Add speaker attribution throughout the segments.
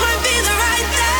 Speaker 1: like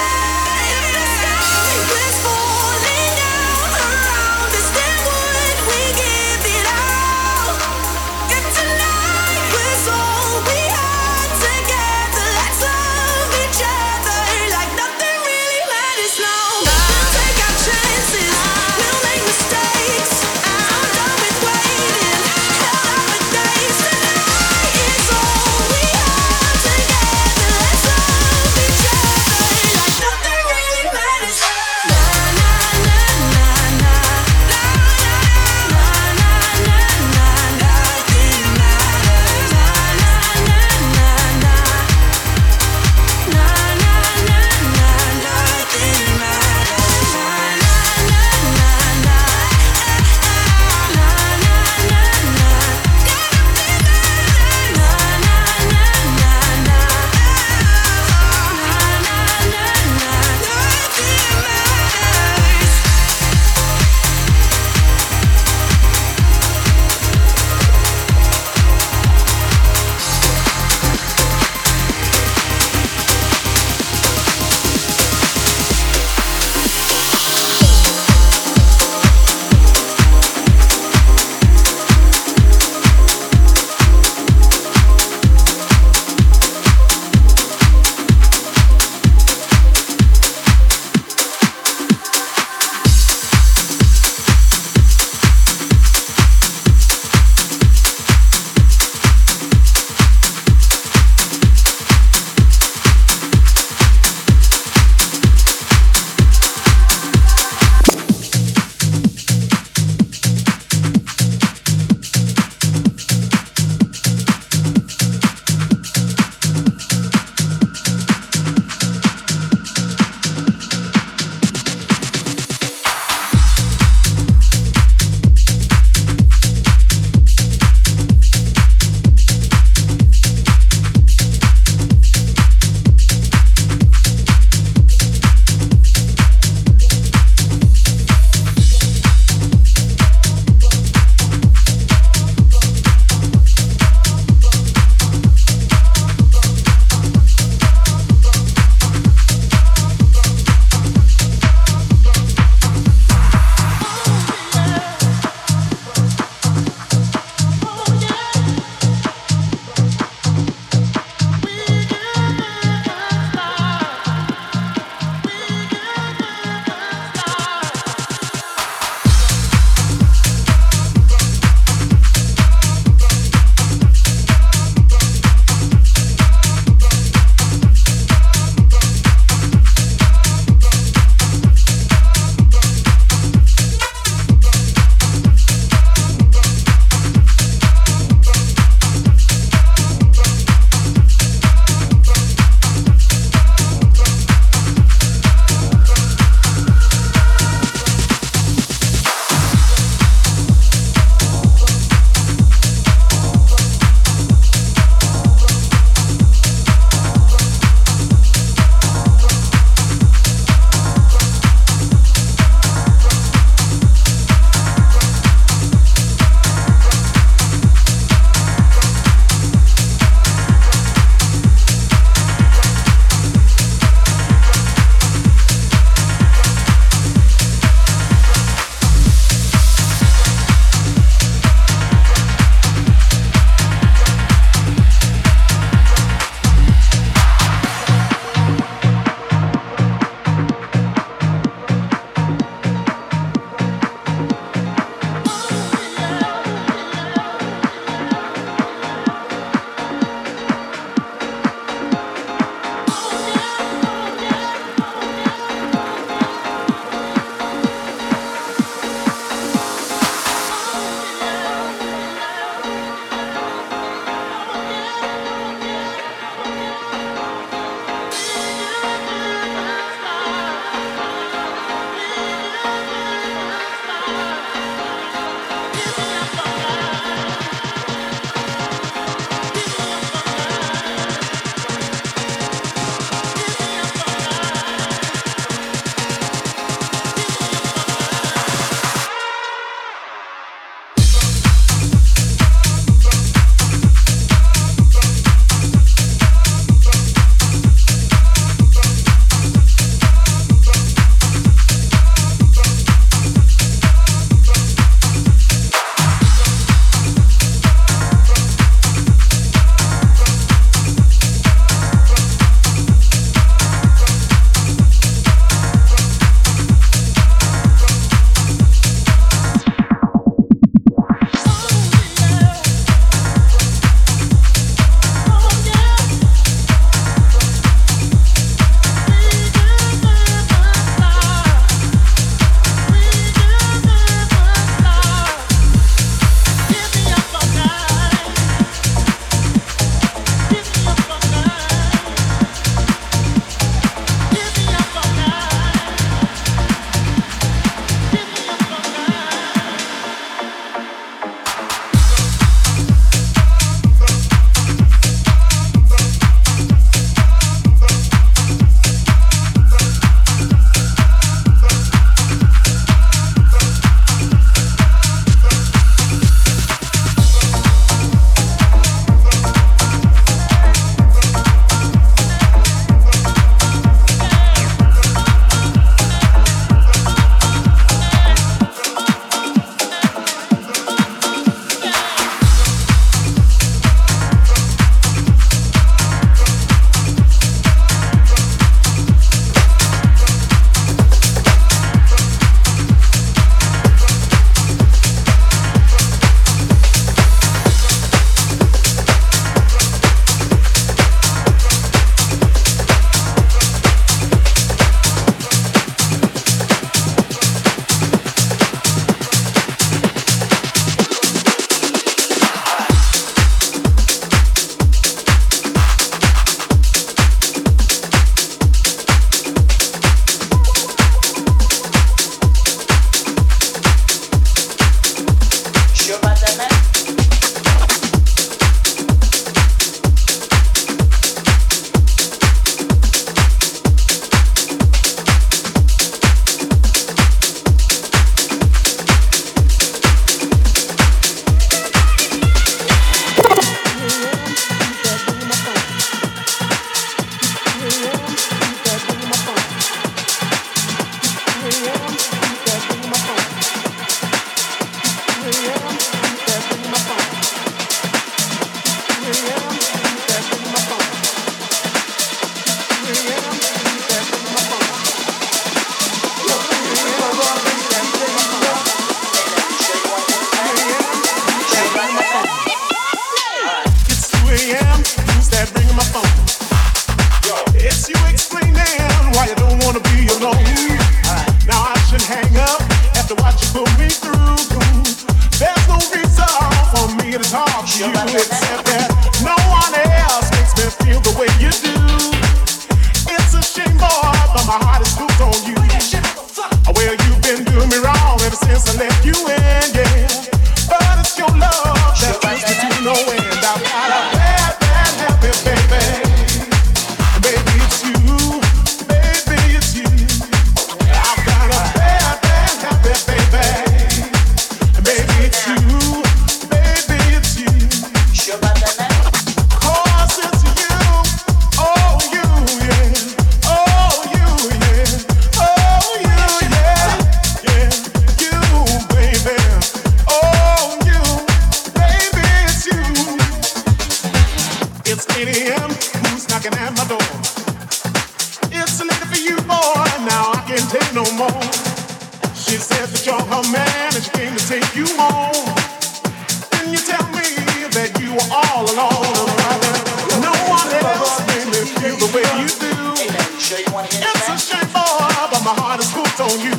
Speaker 2: It's a shame, for her, but my heart is hooked on you.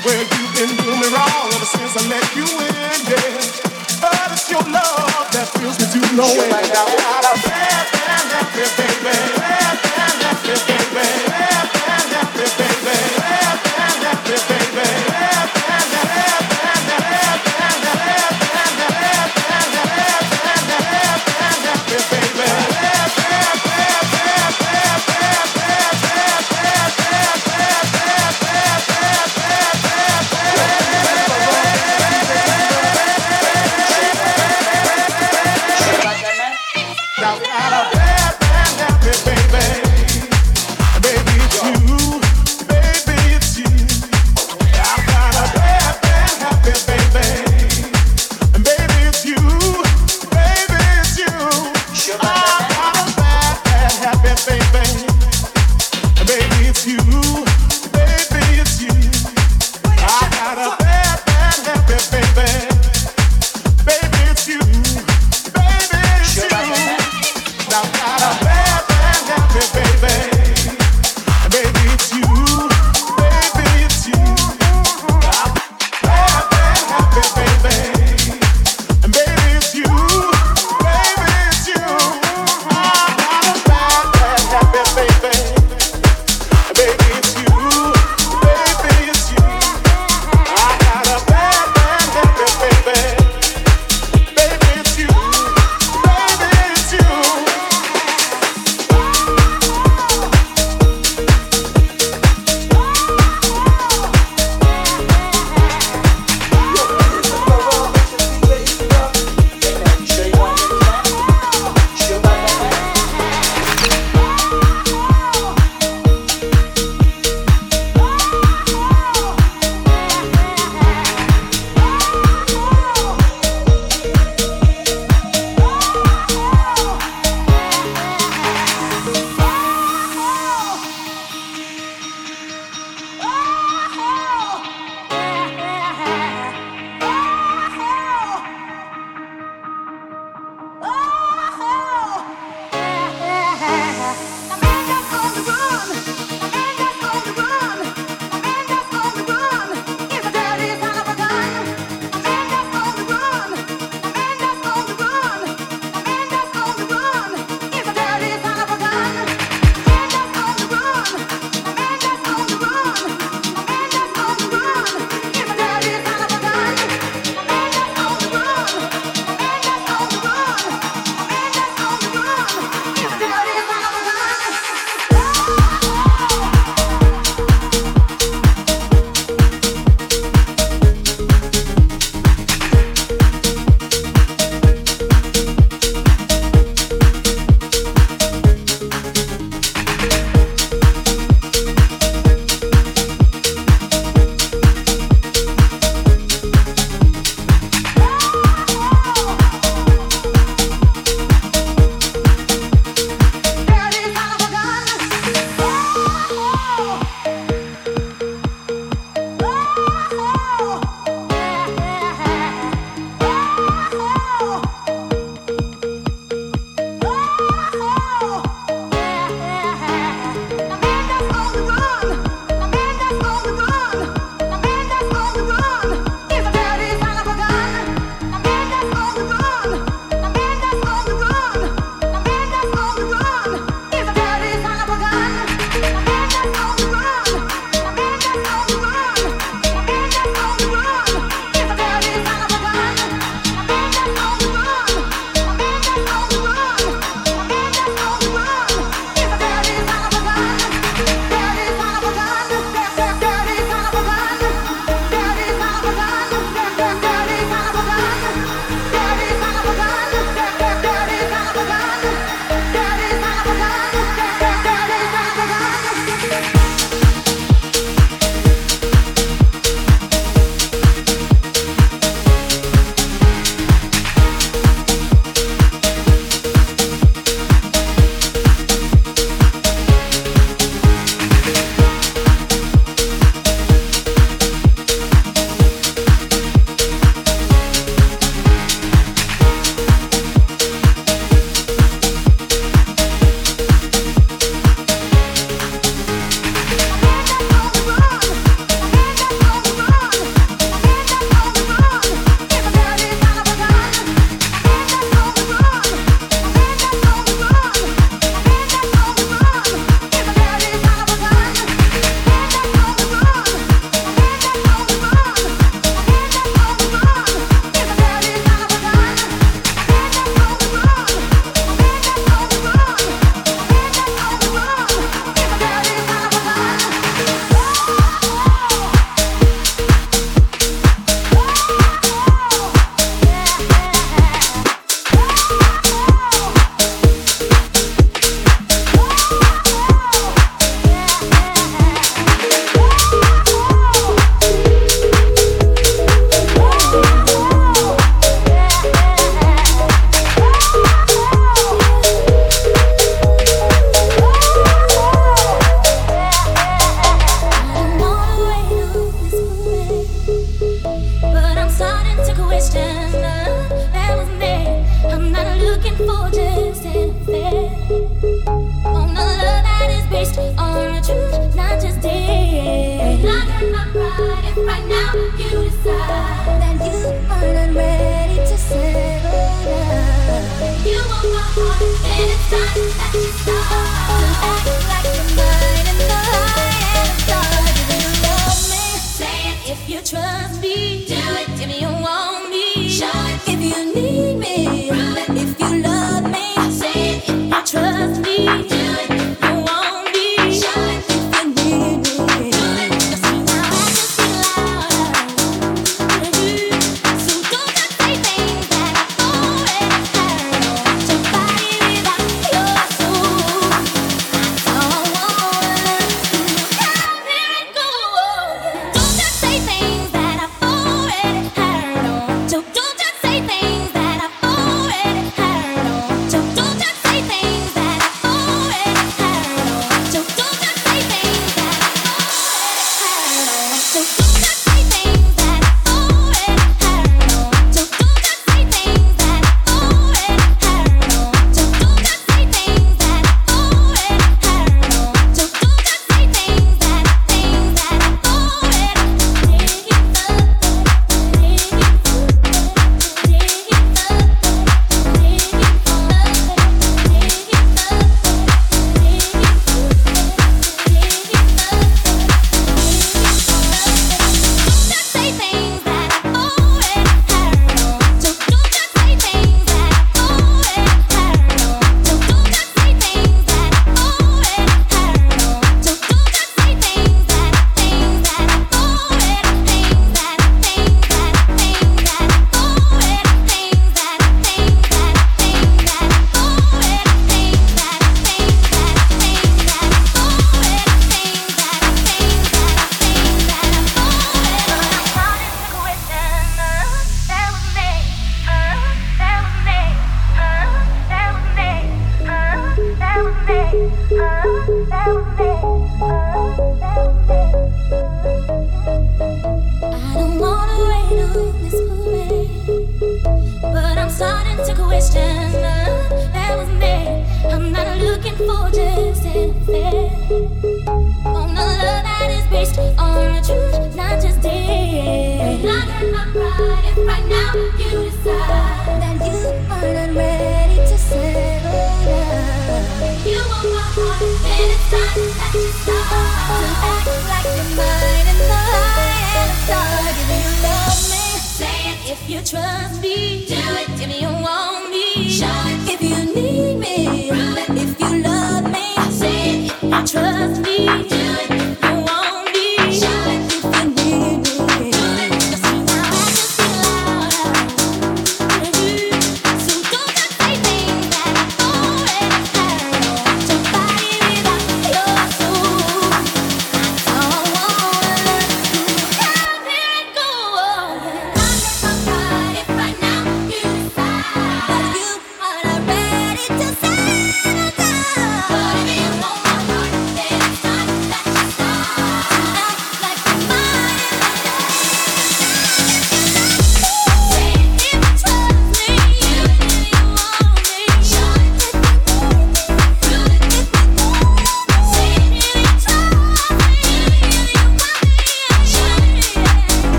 Speaker 2: Well, you've been doing me wrong ever since I let you in, yeah. But it's your love that fills me to no end. Sure like that. Bad, bad, bad, baby.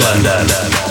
Speaker 3: London.